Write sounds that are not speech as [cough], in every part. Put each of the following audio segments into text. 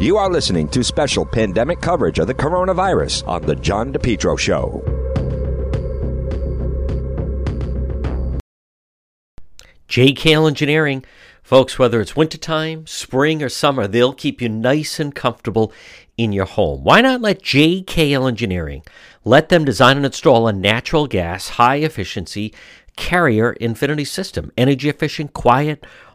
You are listening to special pandemic coverage of the coronavirus on The John DePetro Show. JKL Engineering. Folks, whether it's wintertime, spring, or summer, they'll keep you nice and comfortable in your home. Why not let JKL Engineering let them design and install a natural gas, high efficiency carrier infinity system? Energy efficient, quiet,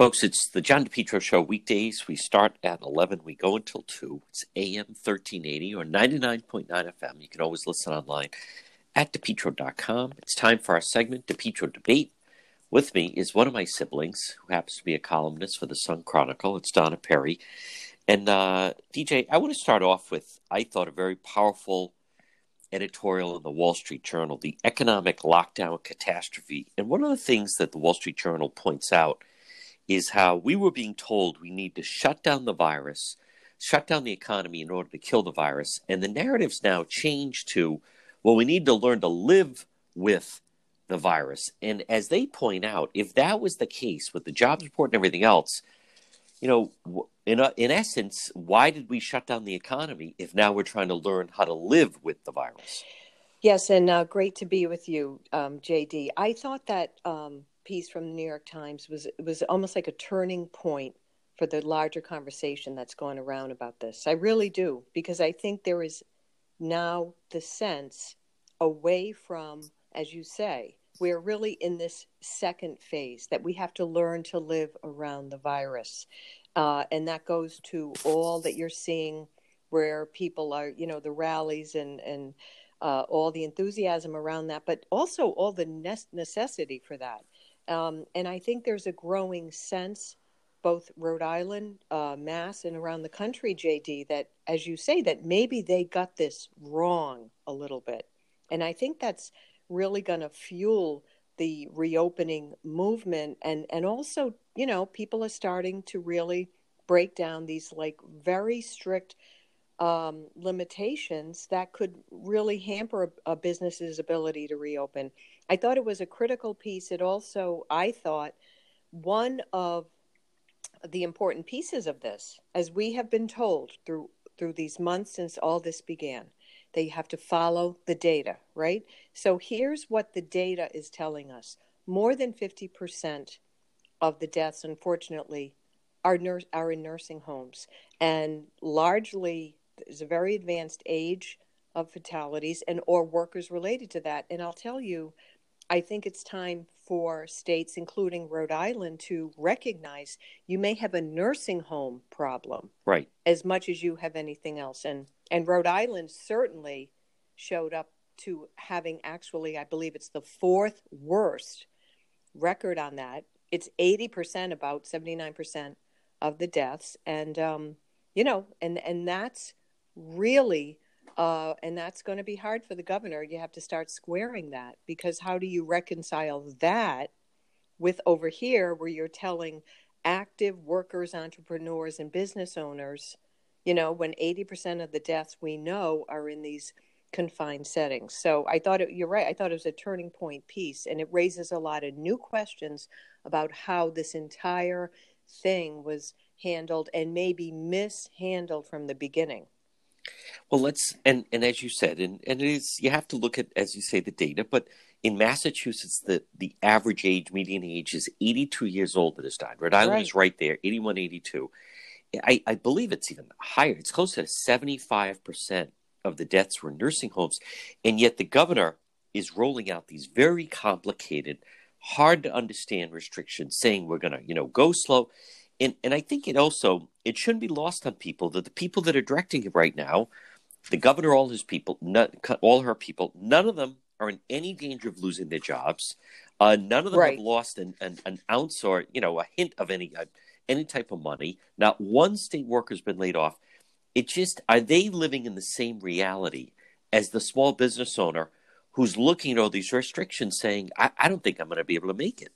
Folks, it's the John DePetro Show weekdays. We start at 11, we go until 2. It's AM 1380 or 99.9 FM. You can always listen online at DePetro.com. It's time for our segment, DePetro Debate. With me is one of my siblings who happens to be a columnist for the Sun Chronicle. It's Donna Perry. And uh, DJ, I want to start off with, I thought, a very powerful editorial in the Wall Street Journal, The Economic Lockdown Catastrophe. And one of the things that the Wall Street Journal points out is how we were being told we need to shut down the virus, shut down the economy in order to kill the virus. And the narrative's now changed to, well, we need to learn to live with the virus. And as they point out, if that was the case with the jobs report and everything else, you know, in, a, in essence, why did we shut down the economy if now we're trying to learn how to live with the virus? Yes, and uh, great to be with you, um, JD. I thought that um, piece from the New York Times was was almost like a turning point for the larger conversation that's going around about this. I really do because I think there is now the sense away from, as you say, we're really in this second phase that we have to learn to live around the virus, uh, and that goes to all that you're seeing where people are, you know, the rallies and and uh, all the enthusiasm around that, but also all the necessity for that. Um, and I think there's a growing sense, both Rhode Island, uh, Mass, and around the country, JD, that, as you say, that maybe they got this wrong a little bit. And I think that's really going to fuel the reopening movement. And, and also, you know, people are starting to really break down these like very strict um, limitations that could really hamper a, a, business's ability to reopen. I thought it was a critical piece. It also, I thought, one of the important pieces of this, as we have been told through through these months since all this began, that you have to follow the data, right? So here's what the data is telling us: more than fifty percent of the deaths, unfortunately, are nurse are in nursing homes, and largely is a very advanced age of fatalities and or workers related to that. And I'll tell you, I think it's time for states, including Rhode Island, to recognize you may have a nursing home problem, right, as much as you have anything else. And and Rhode Island certainly showed up to having actually, I believe it's the fourth worst record on that. It's eighty percent, about seventy nine percent of the deaths, and um, you know, and and that's really uh, and that's going to be hard for the governor. You have to start squaring that because how do you reconcile that with over here where you're telling active workers, entrepreneurs, and business owners, you know, when 80% of the deaths we know are in these confined settings. So I thought it, you're right. I thought it was a turning point piece, and it raises a lot of new questions about how this entire thing was handled and maybe mishandled from the beginning. Well, let's and and as you said, and and it is you have to look at as you say the data, but in Massachusetts, the the average age, median age, is 82 years old that has died. Rhode Island right. is right there, 81, 82. I, I believe it's even higher. It's close to 75 percent of the deaths were nursing homes, and yet the governor is rolling out these very complicated, hard to understand restrictions, saying we're going to you know go slow and and I think it also it shouldn't be lost on people that the people that are directing it right now, the governor, all his people, not, all her people, none of them are in any danger of losing their jobs. Uh, none of them right. have lost an, an, an, ounce or you know a hint of any uh, any type of money. Not one state worker has been laid off. It just are they living in the same reality as the small business owner who's looking at all these restrictions, saying, "I, I don't think I'm going to be able to make it."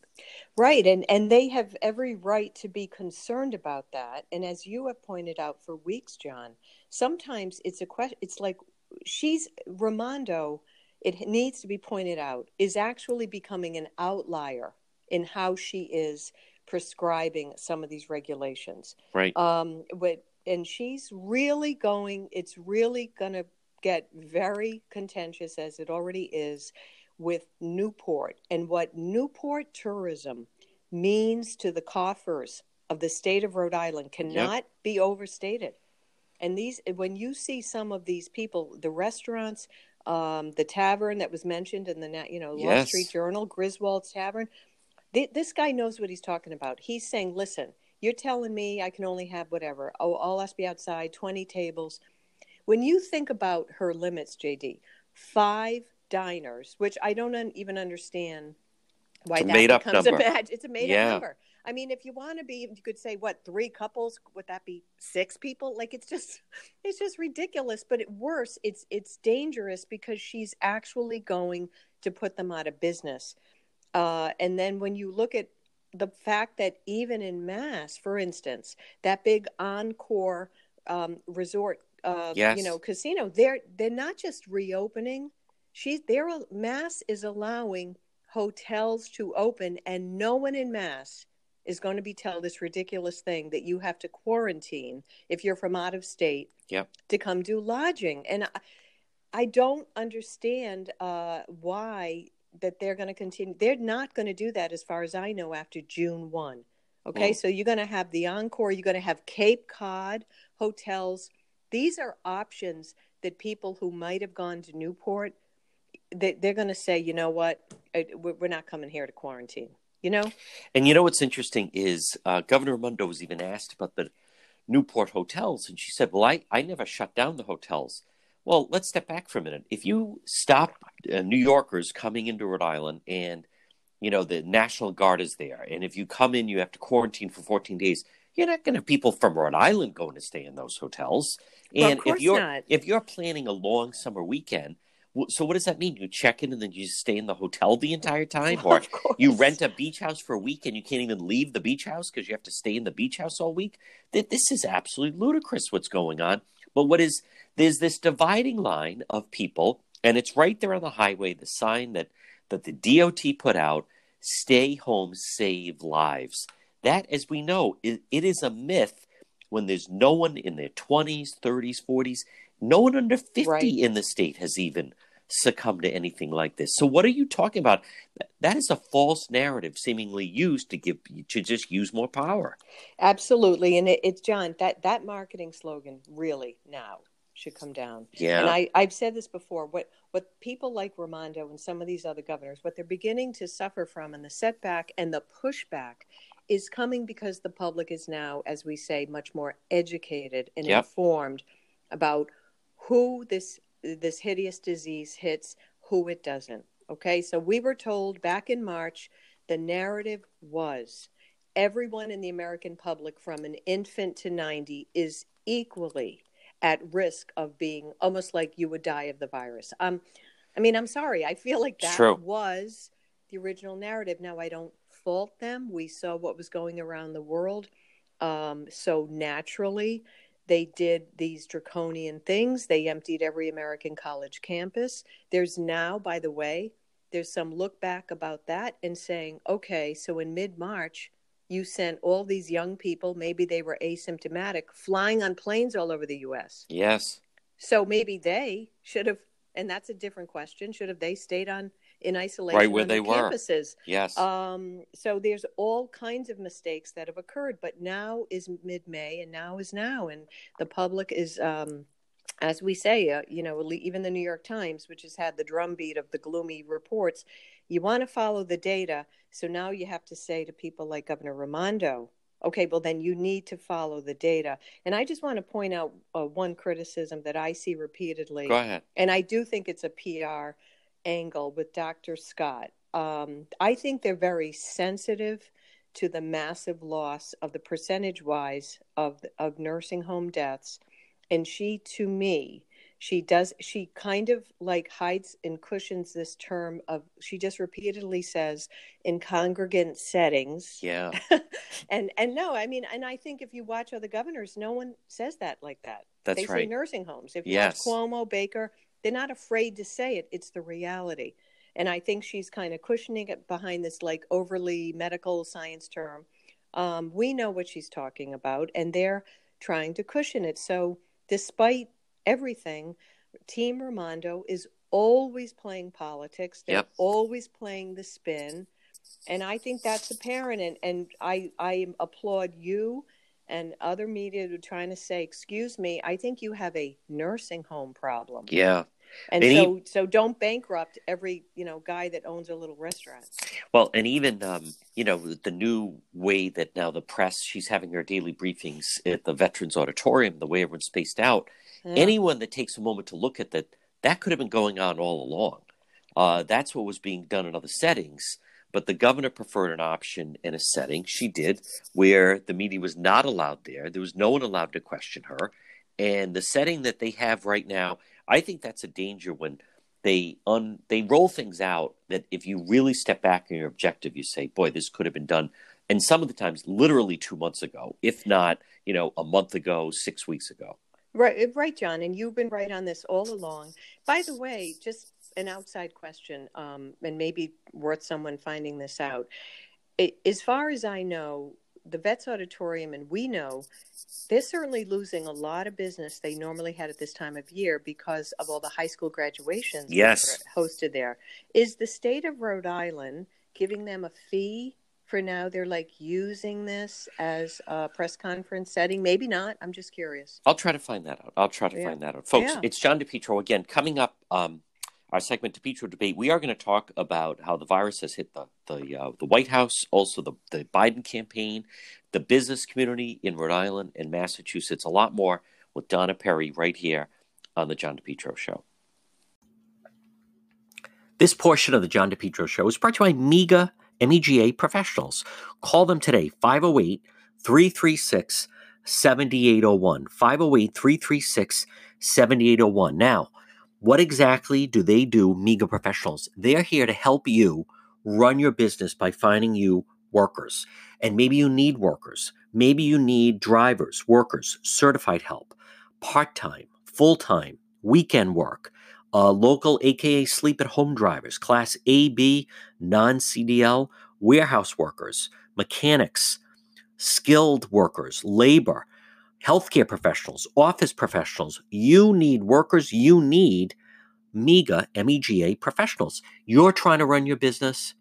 Right, and and they have every right to be concerned about that. And as you have pointed out for weeks, John, sometimes it's a question. It's like she's Raimondo. It needs to be pointed out is actually becoming an outlier in how she is prescribing some of these regulations. Right. Um. But and she's really going. It's really going to get very contentious as it already is with Newport and what Newport tourism means to the coffers of the state of Rhode Island cannot yep. be overstated. And these, when you see some of these people, the restaurants, um, the tavern that was mentioned in the you know yes. Wall Street Journal, Griswold's Tavern, th- this guy knows what he's talking about. He's saying, "Listen, you're telling me I can only have whatever. Oh, all us be outside, twenty tables." When you think about her limits, JD, five diners, which I don't un- even understand why it's that made becomes up a. It's a made yeah. up number. I mean, if you want to be, you could say what three couples? Would that be six people? Like it's just, [laughs] it's just ridiculous. But it, worse, it's it's dangerous because she's actually going to put them out of business. Uh, and then when you look at the fact that even in Mass, for instance, that big Encore um, resort, uh, yes. you know, casino, they're they're not just reopening she's there mass is allowing hotels to open and no one in mass is going to be told this ridiculous thing that you have to quarantine if you're from out of state yep. to come do lodging and i, I don't understand uh, why that they're going to continue they're not going to do that as far as i know after june 1 okay mm. so you're going to have the encore you're going to have cape cod hotels these are options that people who might have gone to newport they, they're going to say, you know what, we're not coming here to quarantine. You know. And you know what's interesting is uh, Governor Raimondo was even asked about the Newport hotels, and she said, "Well, I I never shut down the hotels." Well, let's step back for a minute. If you stop uh, New Yorkers coming into Rhode Island and you know the National Guard is there, and if you come in, you have to quarantine for 14 days. You're not going to have people from Rhode Island going to stay in those hotels. And well, if you're not. if you're planning a long summer weekend, so what does that mean? You check in and then you stay in the hotel the entire time, [laughs] or you rent a beach house for a week and you can't even leave the beach house because you have to stay in the beach house all week? This is absolutely ludicrous. What's going on? But what is there's this dividing line of people, and it's right there on the highway. The sign that that the DOT put out: "Stay home, save lives." That, as we know, it, it is a myth when there's no one in their 20s, 30s, 40s. No one under 50 right. in the state has even succumb to anything like this. So what are you talking about? That is a false narrative seemingly used to give to just use more power. Absolutely. And it, it's John, that that marketing slogan really now should come down. Yeah. And I, I've said this before. What what people like Raimondo and some of these other governors, what they're beginning to suffer from and the setback and the pushback is coming because the public is now, as we say, much more educated and yep. informed about who this this hideous disease hits, who it doesn't. Okay, so we were told back in March the narrative was everyone in the American public from an infant to 90 is equally at risk of being almost like you would die of the virus. Um, I mean, I'm sorry. I feel like that True. was the original narrative. Now, I don't fault them. We saw what was going around the world. Um, so naturally, they did these draconian things. They emptied every American college campus. There's now, by the way, there's some look back about that and saying, okay, so in mid March, you sent all these young people, maybe they were asymptomatic, flying on planes all over the US. Yes. So maybe they should have, and that's a different question, should have they stayed on in isolation right where they campuses? were? Yes. Um, so there's all kinds of mistakes that have occurred, but now is mid-May, and now is now, and the public is, um, as we say, uh, you know, even the New York Times, which has had the drumbeat of the gloomy reports, you want to follow the data. So now you have to say to people like Governor Raimondo, okay, well then you need to follow the data. And I just want to point out uh, one criticism that I see repeatedly. Go ahead. And I do think it's a PR angle with Dr. Scott. Um, I think they're very sensitive to the massive loss of the percentage wise of of nursing home deaths, and she, to me, she does she kind of like hides and cushions this term of she just repeatedly says in congregant settings yeah [laughs] and and no i mean and i think if you watch other governors no one says that like that that's they right say nursing homes if you yes. watch cuomo baker they're not afraid to say it it's the reality. And i think she's kind of cushioning it behind this like overly medical science term. Um, we know what she's talking about and they're trying to cushion it. So despite everything team raimondo is always playing politics. They're Yep. always playing the spin. And i think that's apparent and, and i i applaud you and other media who are trying to say excuse me i think you have a nursing home problem yeah and And so so don't bankrupt every you know guy that owns a little restaurant Well, and even um, you know the new way that now the press she's having her daily briefings at the Veterans Auditorium, the way everyone's spaced out. Yeah. Anyone that takes a moment to look at that, that could have been going on all along. Uh, that's what was being done in other settings. But the governor preferred an option in a setting she did where the media was not allowed there. There was no one allowed to question her. And the setting that they have right now, I think that's a danger when they un they roll things out that if you really step back on your objective, you say, "Boy, this could have been done." And some of the times, literally two months ago, if not, you know, a month ago, six weeks ago. Right, right, John, and you've been right on this all along. By the way, just an outside question, um, and maybe worth someone finding this out. It, as far as I know, the Vets Auditorium, and we know, they're certainly losing a lot of business they normally had at this time of year because of all the high school graduations Yes. hosted there. Is the state of Rhode Island giving them a fee for now? They're like using this as a press conference setting? Maybe not. I'm just curious. I'll try to find that out. I'll try to Yeah. find that out, folks. Yeah. It's John DePetro again. Coming up, um, our segment DePetro debate. We are going to talk about how the virus has hit the the uh, the White House, also the the Biden campaign, the business community in Rhode Island and Massachusetts. A lot more with Donna Perry right here on the John DePetro Show. This portion of the John DePetro Show is brought to you by MEGA MEGA Professionals. Call them today, 508 336 7801. 508 336 7801. Now, what exactly do they do, MEGA Professionals? They're here to help you run your business by finding you workers. And maybe you need workers. Maybe you need drivers, workers, certified help, part time, full time, weekend work, uh, local AKA sleep at home drivers, class A, B, non CDL, warehouse workers, mechanics, skilled workers, labor, healthcare professionals, office professionals. You need workers. You need MEGA, MEGA professionals. You're trying to run your business.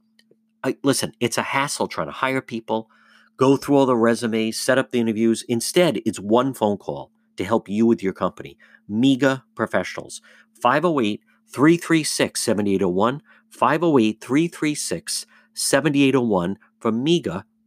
I, listen, it's a hassle trying to hire people, go through all the resumes, set up the interviews. Instead, it's one phone call to help you with your company. MEGA professionals. 508 336 7801. 508 336 7801 from MEGA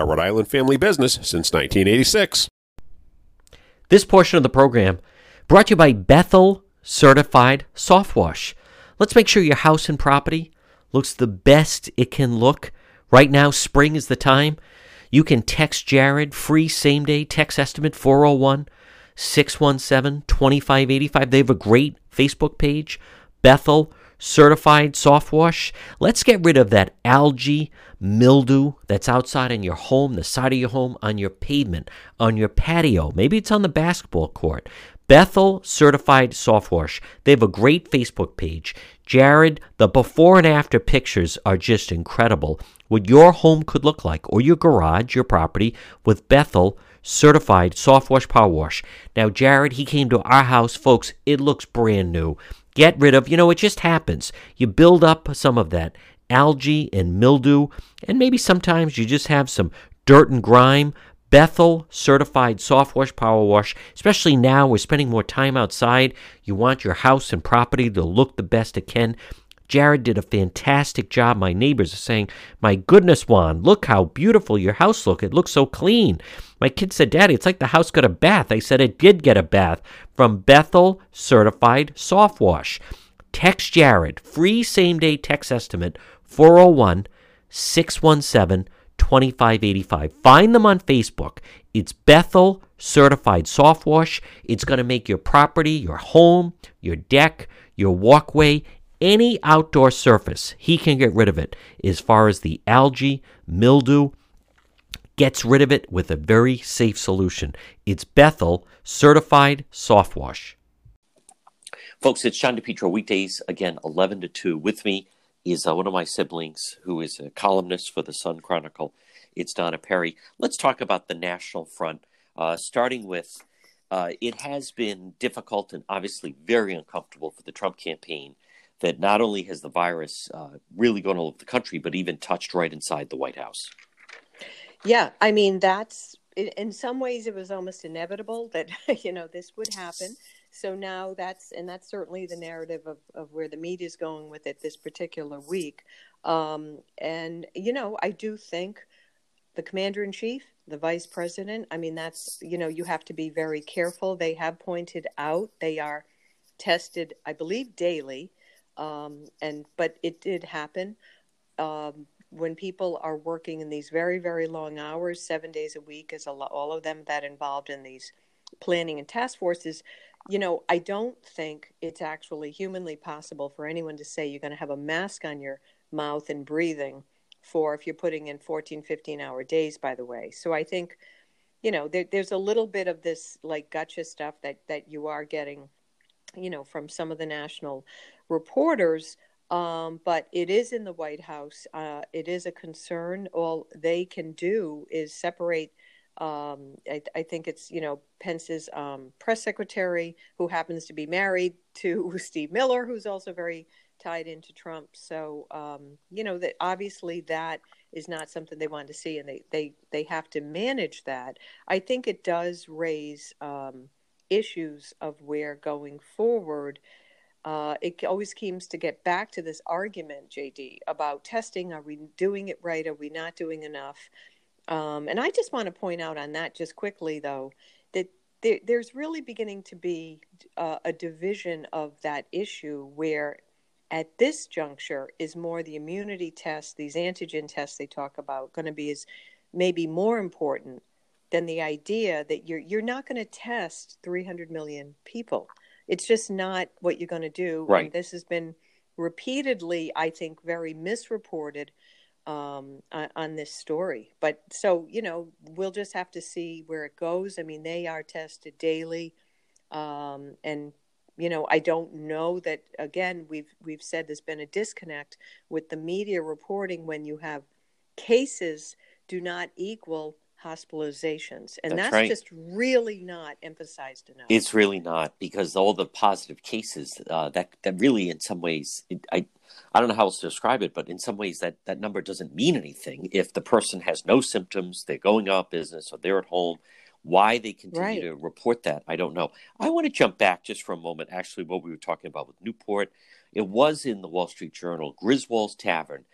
A Rhode Island family business since 1986. This portion of the program Brought to you by Bethel Certified Soft Wash. Let's make sure your house and property looks the best it can look. Right now, spring is the time. You can text Jared, free same day text estimate 401 617 2585. They have a great Facebook page, Bethel Certified Soft Wash. Let's get rid of that algae, mildew that's outside in your home, the side of your home, on your pavement, on your patio. Maybe it's on the basketball court. Bethel Certified Soft Wash. They have a great Facebook page. Jared, the before and after pictures are just incredible. What your home could look like, or your garage, your property, with Bethel Certified Soft Wash Power Wash. Now, Jared, he came to our house, folks. It looks brand new. Get rid of, you know, it just happens. You build up some of that algae and mildew, and maybe sometimes you just have some dirt and grime. Bethel certified soft wash power wash, especially now we're spending more time outside. You want your house and property to look the best it can. Jared did a fantastic job. My neighbors are saying, My goodness, Juan, look how beautiful your house look. It looks so clean. My kid said, Daddy, it's like the house got a bath. I said it did get a bath from Bethel Certified Soft Wash. Text Jared, free same day text estimate 401 617 2585. Find them on Facebook. It's Bethel Certified Soft Wash. It's going to make your property, your home, your deck, your walkway, any outdoor surface, he can get rid of it as far as the algae, mildew, gets rid of it with a very safe solution. It's Bethel Certified Soft Wash. Folks, it's John DePetro, weekdays, again, 11 to 2. With me is uh, one of my siblings who is a columnist for the Sun Chronicle. It's Donna Perry. Let's talk about the national front, uh, starting with uh, it has been difficult and obviously very uncomfortable for the Trump campaign that not only has the virus uh, really gone all over the country, but even touched right inside the White House. Yeah, I mean, that's in some ways it was almost inevitable that, [laughs] you know, this would happen. So now that's, and that's certainly the narrative of, of where the media is going with it this particular week. Um, and, you know, I do think the commander in chief, the vice president, I mean, that's, you know, you have to be very careful. They have pointed out they are tested, I believe, daily um, and but it did happen um, when people are working in these very very long hours, seven days a week, as a all of them that involved in these planning and task forces. You know, I don't think it's actually humanly possible for anyone to say you're going to have a mask on your mouth and breathing for if you're putting in 14 15 hour days by the way so i think you know there, there's a little bit of this like gotcha stuff that that you are getting you know from some of the national reporters, um, but it is in the White House. Uh, it is a concern. All they can do is separate. Um, I, I, think it's you know Pence's um, press secretary, who happens to be married to [laughs] Steve Miller, who's also very tied into Trump. So um, you know that obviously that is not something they want to see, and they they they have to manage that. I think it does raise um, issues of where going forward uh, it always seems to get back to this argument, JD, about testing. Are we doing it right? Are we not doing enough? Um, and I just want to point out on that just quickly, though, that there, there's really beginning to be uh, a division of that issue where at this juncture is more the immunity tests, these antigen tests they talk about, going to be is maybe more important than the idea that you're you're not going to test 300 million people it's just not what you're going to do. Right. And this has been repeatedly, I think, very misreported um, on, on, this story. But so, you know, we'll just have to see where it goes. I mean, they are tested daily. Um, and, you know, I don't know that, again, we've, we've said there's been a disconnect with the media reporting when you have cases do not equal hospitalizations and that's, that's right. just really not emphasized enough it's really not because all the positive cases uh, that that really in some ways it, i i don't know how else to describe it but in some ways that that number doesn't mean anything if the person has no symptoms they're going out business or they're at home why they continue right. to report that i don't know i want to jump back just for a moment actually what we were talking about with newport it was in the wall street journal griswold's tavern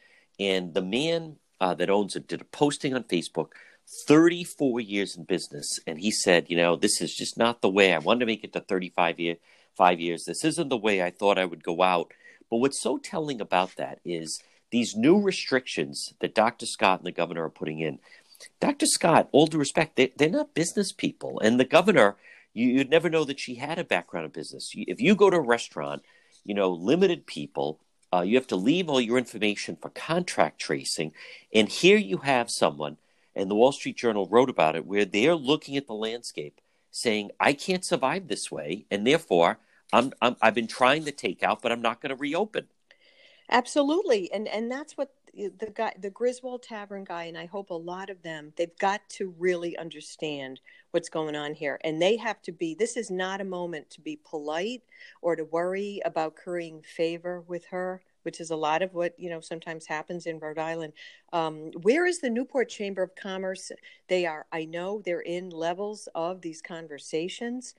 and the man uh, that owns it did a posting on facebook 34 years in business, and he said, you know, this is just not the way I wanted to make it to 35 year, five years. This isn't the way I thought I would go out. But what's so telling about that is these new restrictions that Dr. Scott and the governor are putting in. Dr. Scott, all due respect, they, they're not business people, and the governor, you, would never know that she had a background in business. If you go to a restaurant, you know, limited people. Uh, you have to leave all your information for contract tracing. And here you have someone and the Wall Street Journal wrote about it, where they're looking at the landscape, saying, "I can't survive this way, and therefore, I'm, I'm I've been trying to take out, but I'm not going to reopen." Absolutely, and and that's what the guy, the Griswold Tavern guy, and I hope a lot of them, they've got to really understand what's going on here, and they have to be. This is not a moment to be polite or to worry about currying favor with her which is a lot of what you know sometimes happens in Rhode Island. Um, where is the Newport Chamber of Commerce? They are, I know, they're in levels of these conversations,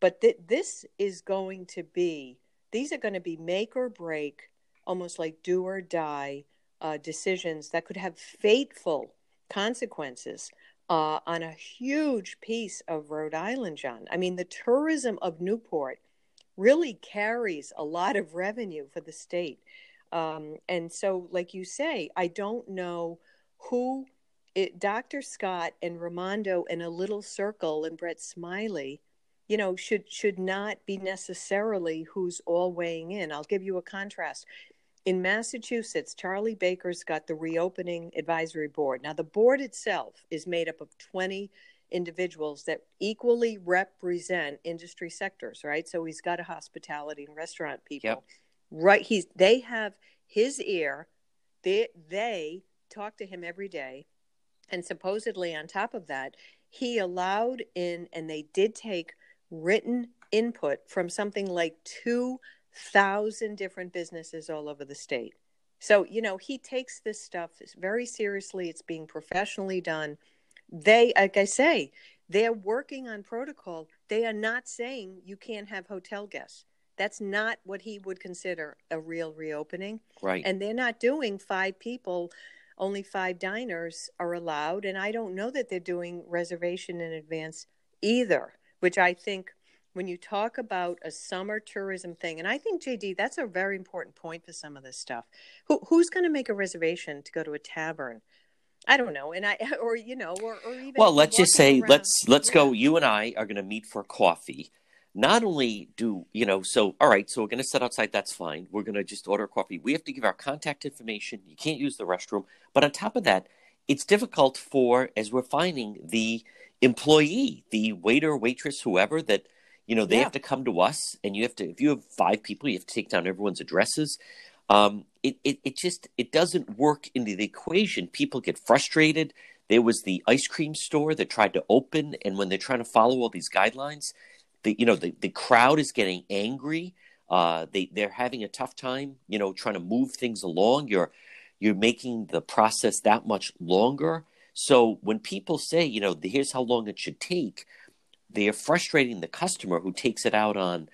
but th- this is going to be these are going to be make or break, almost like do or die uh, decisions that could have fateful consequences uh, on a huge piece of Rhode Island, John. I mean, the tourism of Newport really carries a lot of revenue for the state. Um, and so, like you say, I don't know who it, Dr. Scott and Raimondo and a little circle and Brett Smiley, you know, should should not be necessarily who's all weighing in. I'll give you a contrast. In Massachusetts, Charlie Baker's got the reopening advisory board. Now, the board itself is made up of 20 individuals that equally represent industry sectors, right? So he's got a hospitality and restaurant people. Yep. Right he's they have his ear. They they talk to him every day. And supposedly on top of that he allowed in and they did take written input from something like 2000 different businesses all over the state. So you know he takes this stuff very seriously. It's being professionally done they like i say they're working on protocol they are not saying you can't have hotel guests that's not what he would consider a real reopening. Right. And they're not doing five people, only five diners are allowed. And I don't know that they're doing reservation in advance either, which I think when you talk about a summer tourism thing, and I think JD, that's a very important point for some of this stuff. Who, who's going to make a reservation to go to a tavern? I don't know, and I [laughs] or you know, or, or even well, let's just say around. let's let's yeah. go. You and I are going to meet for coffee, not only do you know so all right so we're going to sit outside that's fine we're going to just order coffee we have to give our contact information you can't use the restroom but on top of that it's difficult for as we're finding the employee the waiter waitress whoever that you know they yeah. have to come to us and you have to if you have five people you have to take down everyone's addresses um, it, it, it just it doesn't work into the equation. People get frustrated. There was the ice cream store that tried to open and when they're trying to follow all these guidelines the you know the, the crowd is getting angry. Uh, they they're having a tough time you know trying to move things along. You're you're making the process that much longer. So when people say you know here's how long it should take they're frustrating the customer who takes it out on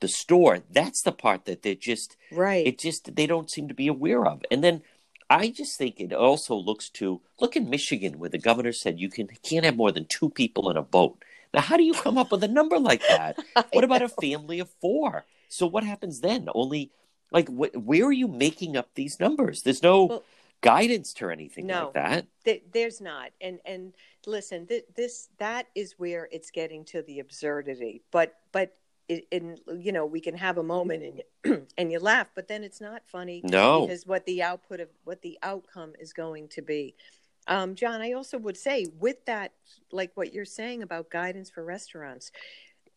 the store that's the part that they're just right it just they don't seem to be aware of and then I just think it also looks to look in Michigan where the governor said you can can't have more than two people in a boat. Now, how do you come up with a number like that? [laughs] what about a family of four? So what happens then? Only like wh- where are you making up these numbers? There's no well, guidance to anything no, like that. Th- there's not. And and listen, th- this that is where it's getting to the absurdity. But but in you know we can have a moment and you, [clears throat] and you laugh, but then it's not funny. No, because what the output of what the outcome is going to be. Um, John, I also would say with that, like what you're saying about guidance for restaurants,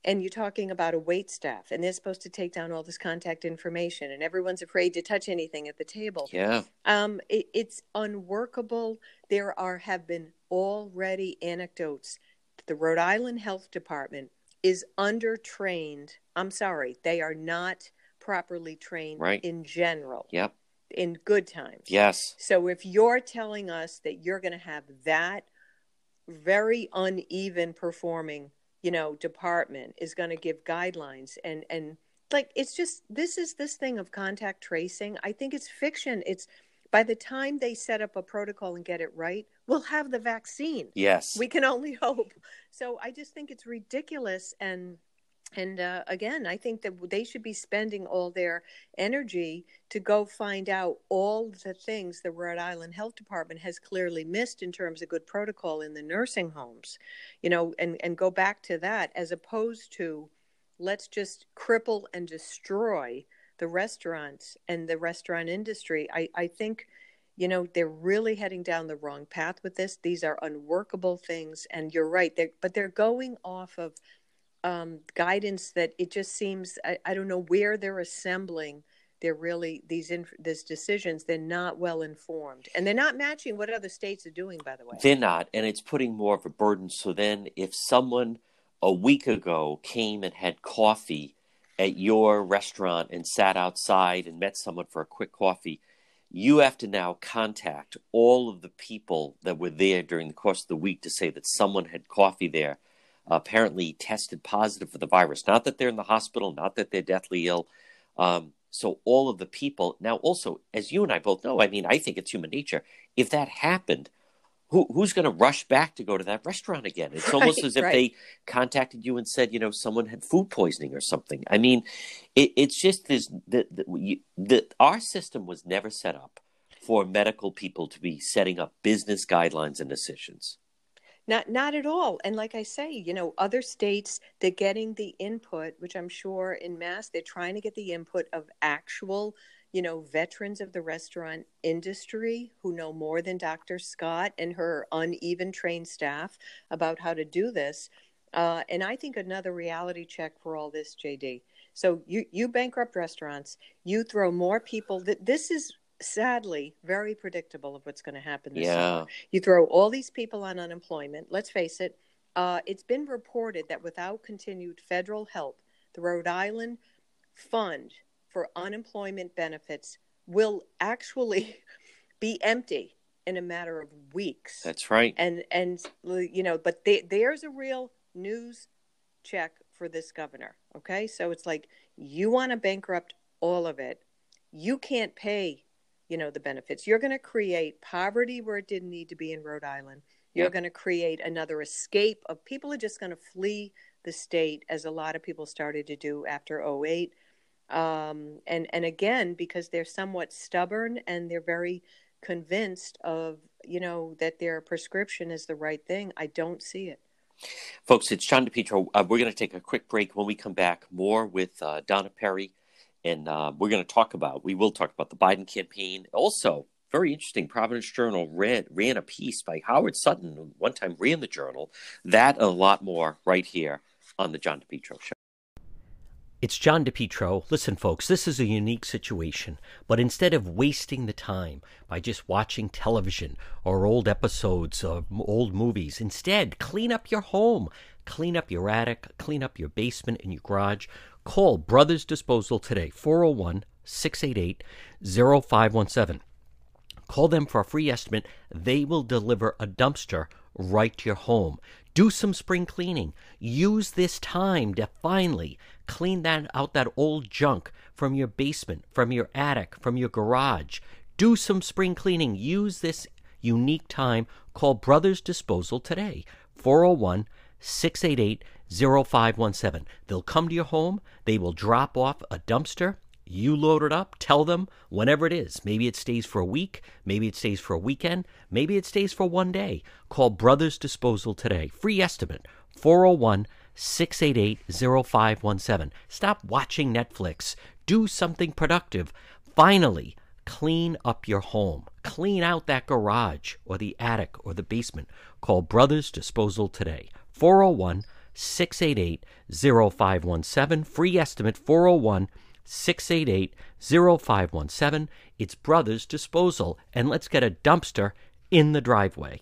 and you're talking about a wait staff, and they're supposed to take down all this contact information, and everyone's afraid to touch anything at the table. Yeah, um, it, it's unworkable. There are have been already anecdotes. The Rhode Island Health Department is undertrained. I'm sorry, they are not properly trained right. in general. Yep in good times. Yes. So if you're telling us that you're going to have that very uneven performing, you know, department is going to give guidelines and and like it's just this is this thing of contact tracing. I think it's fiction. It's by the time they set up a protocol and get it right, we'll have the vaccine. Yes. We can only [laughs] hope. So I just think it's ridiculous and and uh, again, I think that they should be spending all their energy to go find out all the things the Rhode Island Health Department has clearly missed in terms of good protocol in the nursing homes, you know, and, and go back to that as opposed to let's just cripple and destroy the restaurants and the restaurant industry. I, I think, you know, they're really heading down the wrong path with this. These are unworkable things. And you're right, they're, but they're going off of um, guidance that it just seems, I, I don't know where they're assembling they're really these inf- these decisions they're not well informed and they're not matching what other states are doing by the way they're not and it's putting more of a burden so then if someone a week ago came and had coffee at your restaurant and sat outside and met someone for a quick coffee, you have to now contact all of the people that were there during the course of the week to say that someone had coffee there, apparently tested positive for the virus. Not that they're in the hospital, not that they're deathly ill. Um, so all of the people now also, as you and I both know, I mean, I think it's human nature. If that happened, who, who's going to rush back to go to that restaurant again? It's [laughs] right, almost as if right. they contacted you and said, you know, someone had food poisoning or something. I mean, it, it's just this the, the, the, our system was never set up for medical people to be setting up business guidelines and decisions. Not not at all. And like I say, you know, other states they're getting the input, which I'm sure in mass they're trying to get the input of actual you know, veterans of the restaurant industry who know more than Dr. Scott and her uneven trained staff about how to do this. Uh, and I think another reality check for all this, JD. So you you bankrupt restaurants, you throw more people. That this is sadly very predictable of what's going to happen this yeah. summer. You throw all these people on unemployment. Let's face it. Uh, it's been reported that without continued federal help, the Rhode Island fund for unemployment benefits will actually [laughs] be empty in a matter of weeks. That's right. And and you know, but they, there's a real news check for this governor. Okay, so it's like you want to bankrupt all of it. You can't pay, you know, the benefits. You're going to create poverty where it didn't need to be in Rhode Island. You're yep. going to create another escape of people are just going to flee the state as a lot of people started to do after 08 um, and and again because they're somewhat stubborn and they're very convinced of you know that their prescription is the right thing i don't see it. Folks it's john depetro uh, we're going to take a quick break. When we come back more with uh, donna perry and uh, we're going to talk about we will talk about the biden campaign. Also very interesting providence journal ran, ran a piece by howard sutton one time ran the journal that a lot more right here on the john depetro show it's John DePetro. Listen, folks, this is a unique situation, but instead of wasting the time by just watching television or old episodes of old movies, instead, clean up your home, clean up your attic, clean up your basement and your garage. Call Brothers Disposal today, 401 688 0517. Call them for a free estimate. They will deliver a dumpster right to your home. Do some spring cleaning. Use this time to finally clean that out that old junk from your basement, from your attic, from your garage. Do some spring cleaning. Use this unique time. Call Brothers Disposal today. 401 688 0517. They'll come to your home. They will drop off a dumpster you load it up, tell them whenever it is. Maybe it stays for a week, maybe it stays for a weekend, maybe it stays for one day. Call Brothers Disposal today. Free estimate 401 688 0517. Stop watching Netflix. Do something productive. Finally, clean up your home. Clean out that garage or the attic or the basement. Call Brothers Disposal today. 401 688 0517. Free estimate 401 688 0517. It's Brothers Disposal, and let's get a dumpster in the driveway.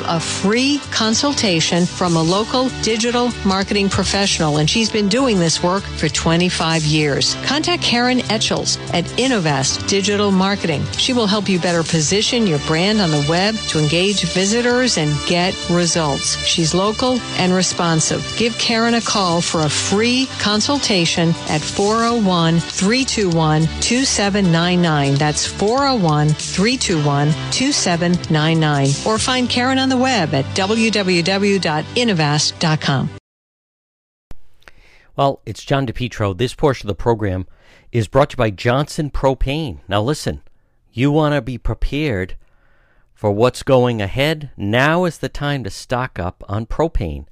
a free consultation from a local digital marketing professional, and she's been doing this work for 25 years. Contact Karen Etchels at Innovast Digital Marketing. She will help you better position your brand on the web to engage visitors and get results. She's local and responsive. Give Karen a call for a free consultation at 401 321 2799. That's 401 321 2799. Or find Karen on the web at www.innovast.com. Well, it's John DePetro. This portion of the program is brought to you by Johnson Propane. Now, listen, you want to be prepared for what's going ahead. Now is the time to stock up on propane.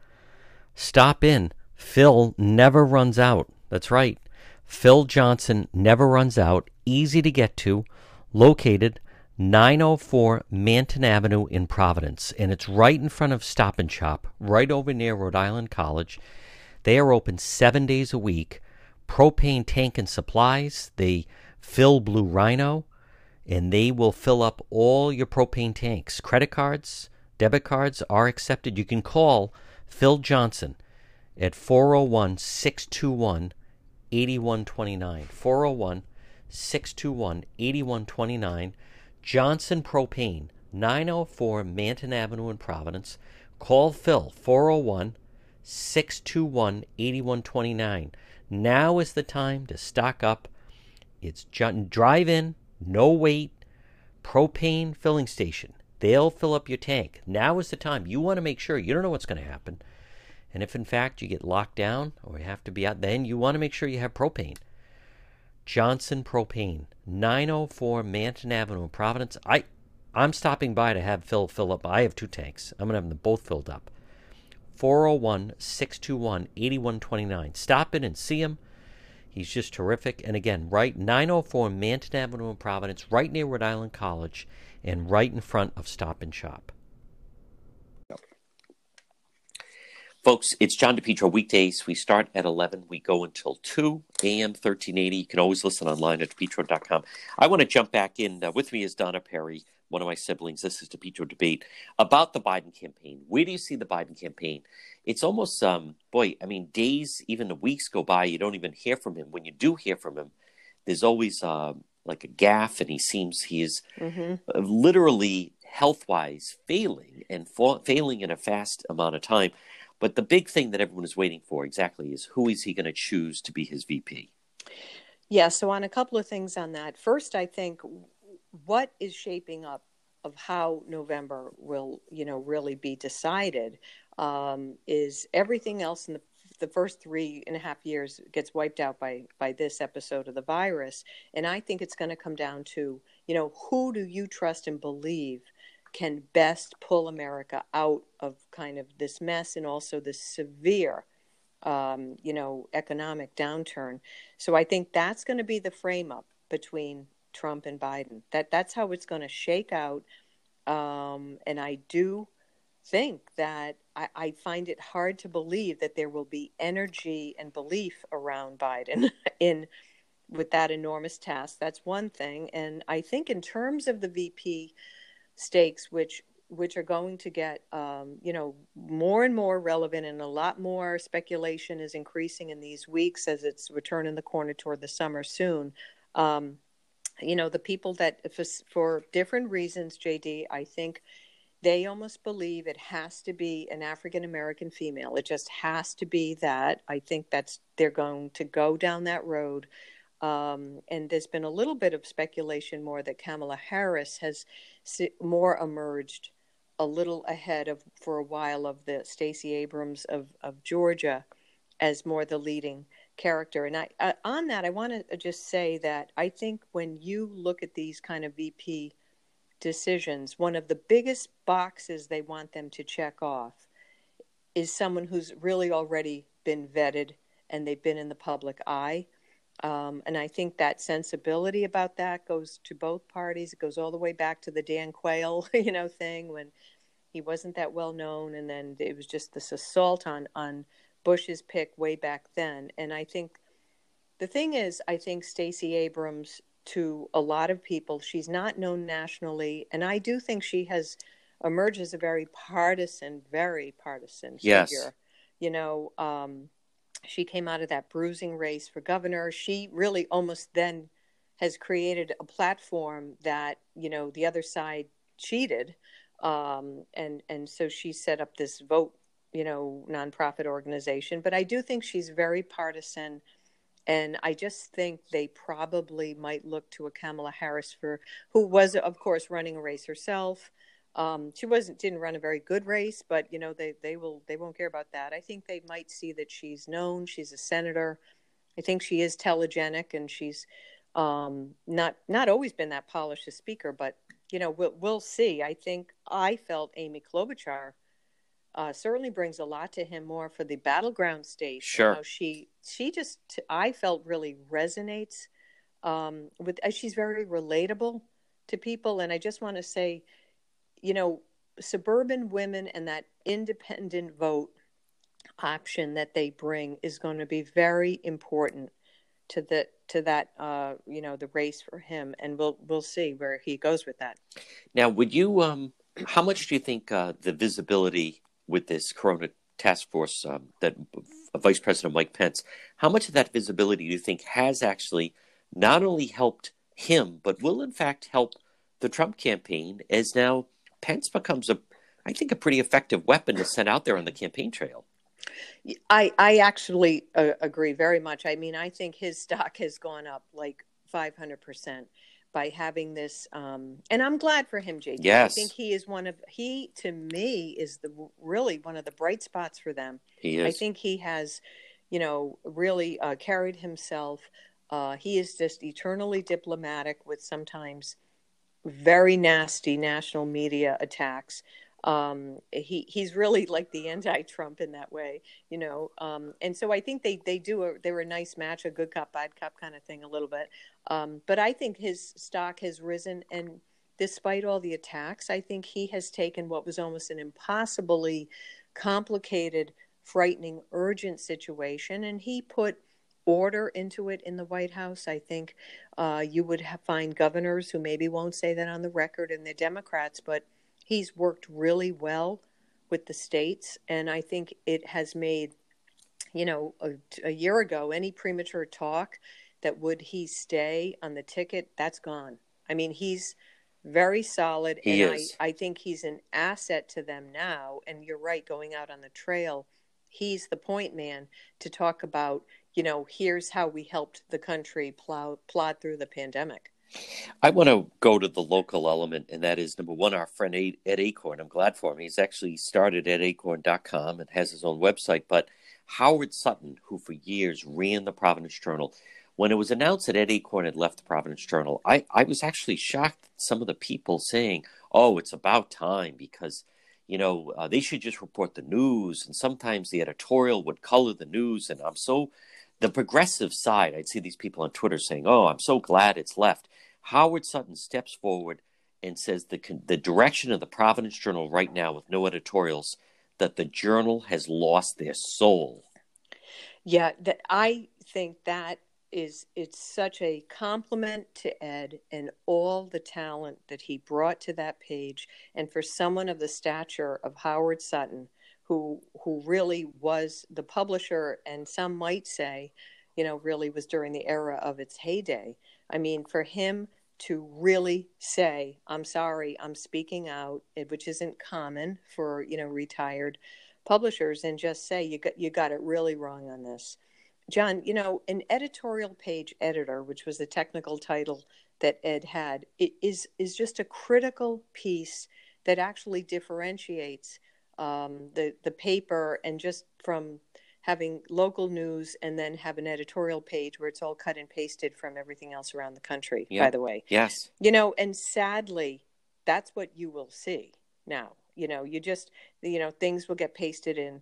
Stop in. Phil never runs out. That's right. Phil Johnson never runs out. Easy to get to. Located 904 Manton Avenue in Providence, and it's right in front of Stop and Shop, right over near Rhode Island College. They are open seven days a week. Propane tank and supplies. They fill Blue Rhino, and they will fill up all your propane tanks. Credit cards, debit cards are accepted. You can call Phil Johnson at 401 621 8129. 401 621 8129. Johnson Propane, 904 Manton Avenue in Providence. Call Phil, 401 621 8129. Now is the time to stock up. It's drive in, no wait, propane filling station. They'll fill up your tank. Now is the time. You want to make sure you don't know what's going to happen. And if in fact you get locked down or you have to be out, then you want to make sure you have propane. Johnson Propane, 904 Manton Avenue in Providence. I, I'm stopping by to have Phil fill up. I have two tanks. I'm going to have them both filled up. 401 621 8129. Stop in and see him. He's just terrific. And again, right 904 Manton Avenue in Providence, right near Rhode Island College, and right in front of Stop and Shop. Folks, it's John DePetro weekdays. We start at 11. We go until 2 a.m. 1380. You can always listen online at DePetro.com. I want to jump back in. Uh, with me is Donna Perry, one of my siblings. This is DePetro Debate about the Biden campaign. Where do you see the Biden campaign? It's almost, um, boy, I mean, days, even the weeks go by. You don't even hear from him. When you do hear from him, there's always uh, like a gaffe, and he seems he is mm-hmm. literally health wise failing and fa- failing in a fast amount of time. But the big thing that everyone is waiting for exactly is who is he going to choose to be his VP? Yeah, so on a couple of things on that. First, I think what is shaping up of how November will, you know, really be decided um, is everything else in the the first three and a half years gets wiped out by by this episode of the virus, and I think it's going to come down to you know who do you trust and believe can best pull America out of kind of this mess and also this severe, um, you know, economic downturn. So I think that's going to be the frame up between Trump and Biden. That that's how it's going to shake out. Um, and I do think that I, I, find it hard to believe that there will be energy and belief around Biden [laughs] in with that enormous task. That's one thing. And I think in terms of the VP stakes, which which are going to get um, you know more and more relevant, and a lot more speculation is increasing in these weeks as it's returning the corner toward the summer soon. Um, you know, the people that for, different reasons, JD, I think they almost believe it has to be an African American female. It just has to be that. I think that's they're going to go down that road. Um, and there's been a little bit of speculation more that Kamala Harris has more emerged a little ahead of for a while of the Stacey Abrams of, of Georgia as more the leading character. And I uh, on that I want to just say that I think when you look at these kind of VP decisions, one of the biggest boxes they want them to check off is someone who's really already been vetted and they've been in the public eye. Um, and I think that sensibility about that goes to both parties. It goes all the way back to the Dan Quayle, [laughs] you know, thing when he wasn't that well known, and then it was just this assault on on Bush's pick way back then. And I think the thing is, I think Stacey Abrams, to a lot of people, she's not known nationally, and I do think she has emerged as a very partisan, very partisan yes. figure. You know, um, she came out of that bruising race for governor. She really almost then has created a platform that you know the other side cheated, um, and and so she set up this vote, you know, nonprofit organization. But I do think she's very partisan. And I just think they probably might look to a Kamala Harris for, who was, of course, running a race herself. Um, she wasn't didn't run a very good race, but you know they they will they won't care about that. I think they might see that she's known. She's a senator. I think she is telegenic, and she's um, not not always been that polished a speaker, but you know we'll we'll see. I think I felt Amy Klobuchar uh, certainly brings a lot to him more for the battleground state. Sure, you know, she she just I felt really resonates um, with. She's very relatable to people, and I just want to say you know, suburban women and that independent vote option that they bring is going to be very important to the to that uh, you know the race for him, and we'll we'll see where he goes with that. Now, would you? Um, how much do you think uh, the visibility with this Corona task force um, that Vice President Mike Pence, how much of that visibility do you think has actually not only helped him, but will in fact help the Trump campaign as now Pence becomes a, I think, a pretty effective weapon to send out there on the campaign trail. I I actually uh, agree very much. I mean, I think his stock has gone up like 500 percent by having this um, and i'm glad for him jj yes. i think he is one of he to me is the really one of the bright spots for them he is i think he has you know really uh, carried himself uh, he is just eternally diplomatic with sometimes very nasty national media attacks. Um, he he's really like the anti-Trump in that way, you know. Um, and so I think they they do a they're a nice match, a good cop bad cop kind of thing, a little bit. Um, but I think his stock has risen, and despite all the attacks, I think he has taken what was almost an impossibly complicated, frightening, urgent situation, and he put order into it in the White House. I think uh, you would have, find governors who maybe won't say that on the record and they're Democrats, but he's worked really well with the states. And I think it has made, you know, a, a year ago, any premature talk that would he stay on the ticket, that's gone. I mean, he's very solid. He and is. I, I think he's an asset to them now. And you're right, going out on the trail, he's the point man to talk about you know, here's how we helped the country plow plod through the pandemic. I want to go to the local element, and that is number one, our friend Ed Achorn. I'm glad for him. He's actually started at achorn.com and has his own website. But Howard Sutton, who for years ran the Providence Journal, when it was announced that Ed Achorn had left the Providence Journal, I, I was actually shocked at some of the people saying, oh, it's about time because, you know, uh, they should just report the news. And sometimes the editorial would color the news. And I'm so the progressive side, I'd see these people on Twitter saying, "Oh, I'm so glad it's left." Howard Sutton steps forward and says the the direction of the Providence Journal right now, with no editorials, that the journal has lost their soul. Yeah, that I think that is it's such a compliment to Ed and all the talent that he brought to that page, and for someone of the stature of Howard Sutton who who really was the publisher, and some might say, you know, really was during the era of its heyday. I mean, for him to really say, "I'm sorry, I'm speaking out," which isn't common for you know retired publishers, and just say you got you got it really wrong on this. John, you know, an editorial page editor, which was the technical title that Ed had, is is just a critical piece that actually differentiates um, the the paper and just from having local news and then have an editorial page where it's all cut and pasted from everything else around the country by the way yes you know and sadly that's what you will see now. You know, you just, you know, things will get pasted in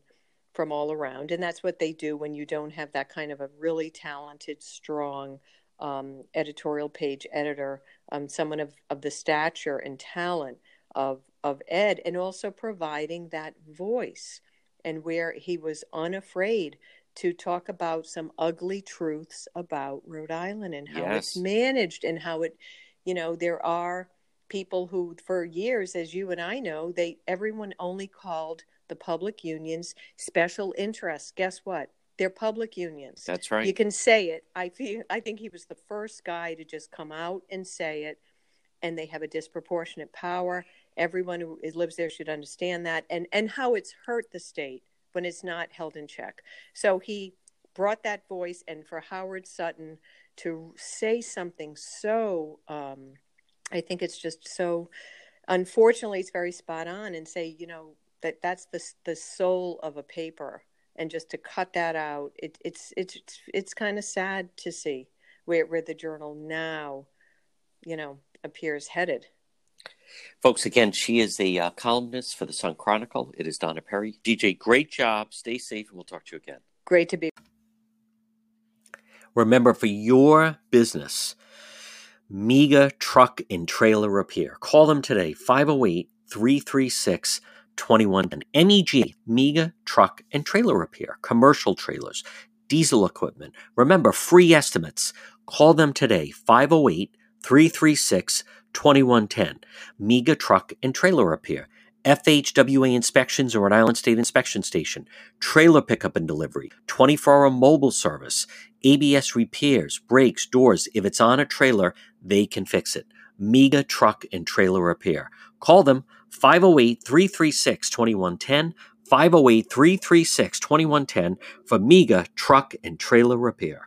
from all around. And that's what they do when you don't have that kind of a really talented, strong um, editorial page editor, um, someone of, of the stature and talent of, of Ed, and also providing that voice and where he was unafraid to talk about some ugly truths about Rhode Island and how yes. it's managed and how it, you know, there are people who for years as you and I know, they everyone only called the public unions special interests. Guess what? They're public unions. That's right. You can say it. I feel I think he was the first guy to just come out and say it and they have a disproportionate power. Everyone who lives there should understand that and and how it's hurt the state when it's not held in check. So he brought that voice, and for Howard Sutton to say something so, um, I think it's just so. Unfortunately, it's very spot on, and say you know that that's the the soul of a paper, and just to cut that out, it, it's it's it's, it's kind of sad to see where where the journal now, you know, appears headed. Folks, again, she is a uh, columnist for the Sun Chronicle. It is Donna Perry. DJ, great job. Stay safe, and we'll talk to you again. Great to be. Remember, for your business, MEGA Truck and Trailer Repair. Call them today, 508 336 2110. MEG, MEGA Truck and Trailer Repair. Commercial trailers, diesel equipment. Remember, free estimates. Call them today, 508 336 2110. MEGA Truck and Trailer Repair. FHWA inspections or Rhode Island State Inspection Station, trailer pickup and delivery, 24 hour mobile service, ABS repairs, brakes, doors. If it's on a trailer, they can fix it. MEGA Truck and Trailer Repair. Call them 508 336 2110, 508 336 2110 for MEGA Truck and Trailer Repair.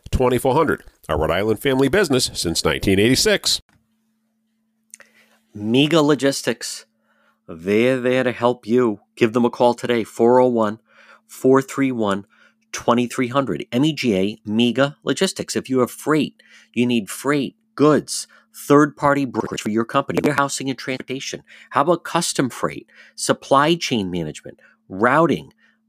2400 a Rhode Island family business since 1986. MEGA Logistics. They're there to help you. Give them a call today, 401 431 2300. MEGA, MEGA Logistics. If you have freight, you need freight, goods, third party brokerage for your company, warehousing and transportation. How about custom freight, supply chain management, routing,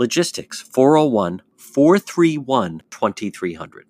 Logistics 401 431 2300.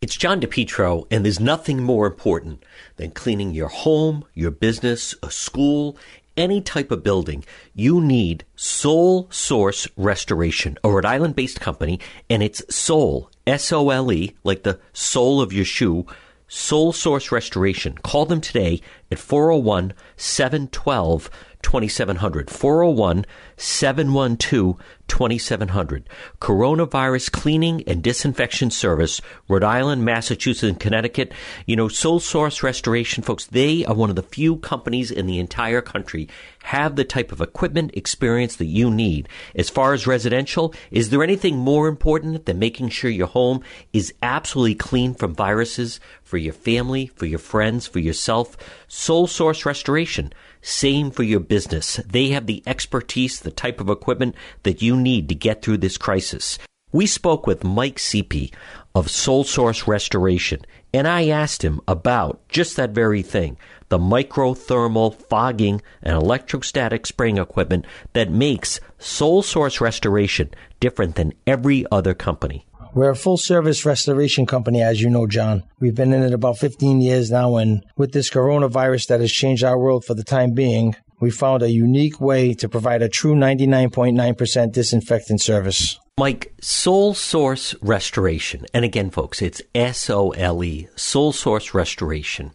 It's John DePetro, and there's nothing more important than cleaning your home, your business, a school, any type of building. You need Sole Source Restoration, a Rhode Island based company, and it's Sole, S O L E, like the sole of your shoe. Sole Source Restoration. Call them today at 401 712 2700. 401 712 2700. Coronavirus Cleaning and Disinfection Service, Rhode Island, Massachusetts, and Connecticut. You know, Sole Source Restoration, folks, they are one of the few companies in the entire country have the type of equipment experience that you need. As far as residential, is there anything more important than making sure your home is absolutely clean from viruses for your family, for your friends, for yourself? Sole Source Restoration. Same for your business. They have the expertise, the type of equipment that you need to get through this crisis. We spoke with Mike Seepy of Sole Source Restoration, and I asked him about just that very thing the microthermal fogging and electrostatic spraying equipment that makes Sole Source Restoration different than every other company. We're a full service restoration company, as you know, John. We've been in it about 15 years now, and with this coronavirus that has changed our world for the time being, we found a unique way to provide a true 99.9% disinfectant service. Mike, Sole Source Restoration, and again, folks, it's S O L E, Sole Source Restoration.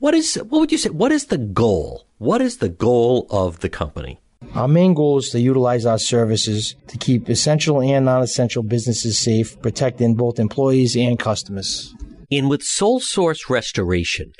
What is, what would you say, what is the goal? What is the goal of the company? Our main goal is to utilize our services to keep essential and non essential businesses safe, protecting both employees and customers. And with Sole Source Restoration,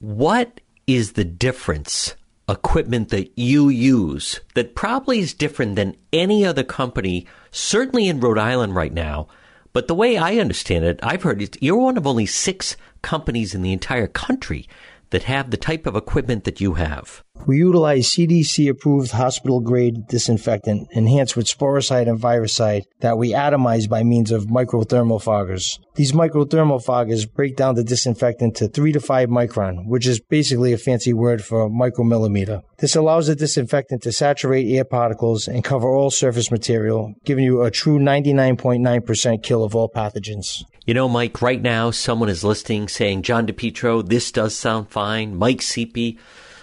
what is the difference equipment that you use that probably is different than any other company, certainly in Rhode Island right now? But the way I understand it, I've heard it, you're one of only six companies in the entire country that have the type of equipment that you have. We utilize CDC approved hospital grade disinfectant enhanced with sporicide and virucide that we atomize by means of microthermal foggers. These microthermal foggers break down the disinfectant to 3 to 5 micron, which is basically a fancy word for micromillimeter. This allows the disinfectant to saturate air particles and cover all surface material, giving you a true 99.9% kill of all pathogens. You know, Mike, right now someone is listening saying, John DePetro, this does sound fine. Mike Seepy,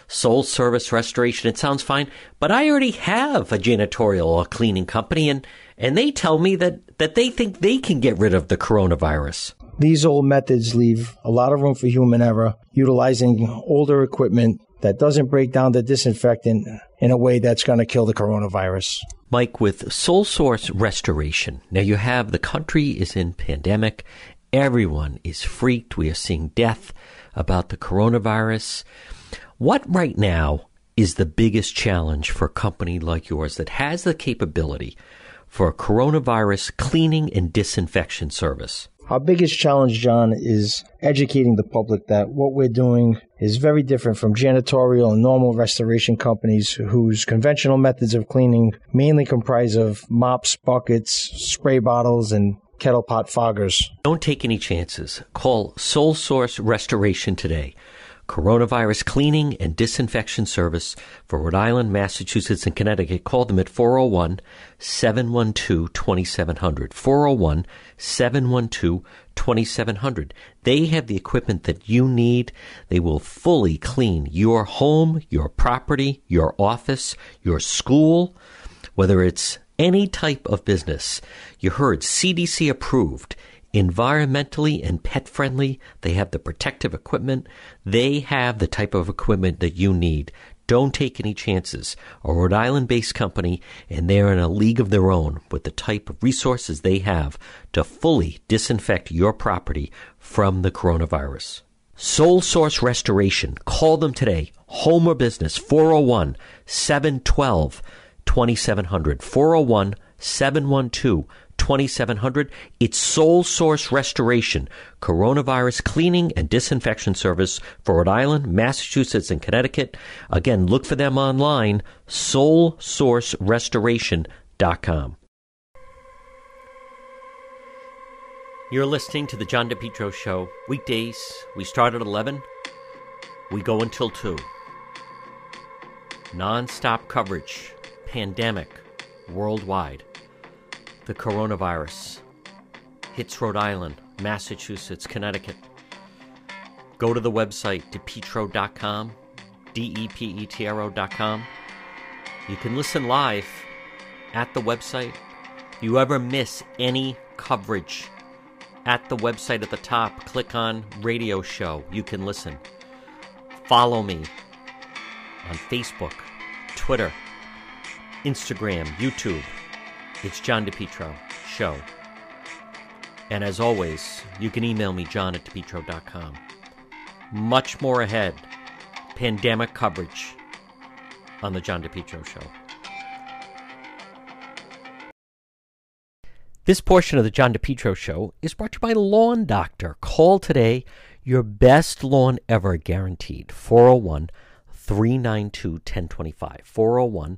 Sole service Restoration, it sounds fine. But I already have a janitorial or cleaning company and, and they tell me that, that they think they can get rid of the coronavirus. These old methods leave a lot of room for human error, utilizing older equipment that doesn't break down the disinfectant in a way that's going to kill the coronavirus. Mike, with Sole Source Restoration, now you have the country is in pandemic. Everyone is freaked. We are seeing death about the coronavirus. What right now is the biggest challenge for a company like yours that has the capability for a coronavirus cleaning and disinfection service? Our biggest challenge, John, is educating the public that what we're doing is very different from janitorial and normal restoration companies whose conventional methods of cleaning mainly comprise of mops, buckets, spray bottles, and kettle pot foggers. Don't take any chances. Call Sole Source Restoration today. Coronavirus cleaning and disinfection service for Rhode Island, Massachusetts, and Connecticut. Call them at 401 712 2700. 401 712 2700. They have the equipment that you need. They will fully clean your home, your property, your office, your school, whether it's any type of business. You heard CDC approved environmentally and pet friendly. They have the protective equipment. They have the type of equipment that you need. Don't take any chances. A Rhode Island based company, and they're in a league of their own with the type of resources they have to fully disinfect your property from the coronavirus. Sole Source Restoration. Call them today. Home or business, 401 712 2700. 401 712 2700. It's Sole Source Restoration, coronavirus cleaning and disinfection service for Rhode Island, Massachusetts, and Connecticut. Again, look for them online, solesourcerestoration.com. You're listening to the John DePetro Show. Weekdays, we start at 11, we go until 2. Non stop coverage, pandemic, worldwide the coronavirus hits Rhode Island, Massachusetts, Connecticut. Go to the website, depetro.com, D E P E T R O.com. You can listen live at the website. You ever miss any coverage at the website at the top, click on radio show. You can listen. Follow me on Facebook, Twitter, Instagram, YouTube. It's John DePetro Show. And as always, you can email me, john at depetro.com. Much more ahead. Pandemic coverage on the John DePetro Show. This portion of the John DePetro Show is brought to you by Lawn Doctor. Call today. Your best lawn ever guaranteed. 401 392 1025. 401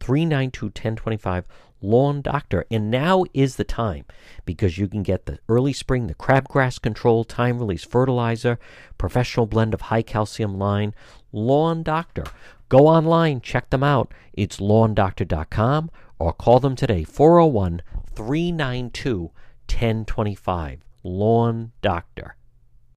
392 1025 lawn doctor. And now is the time because you can get the early spring, the crabgrass control, time release fertilizer, professional blend of high calcium line, lawn doctor. Go online, check them out. It's lawndoctor.com or call them today 401 392 1025. Lawn Doctor.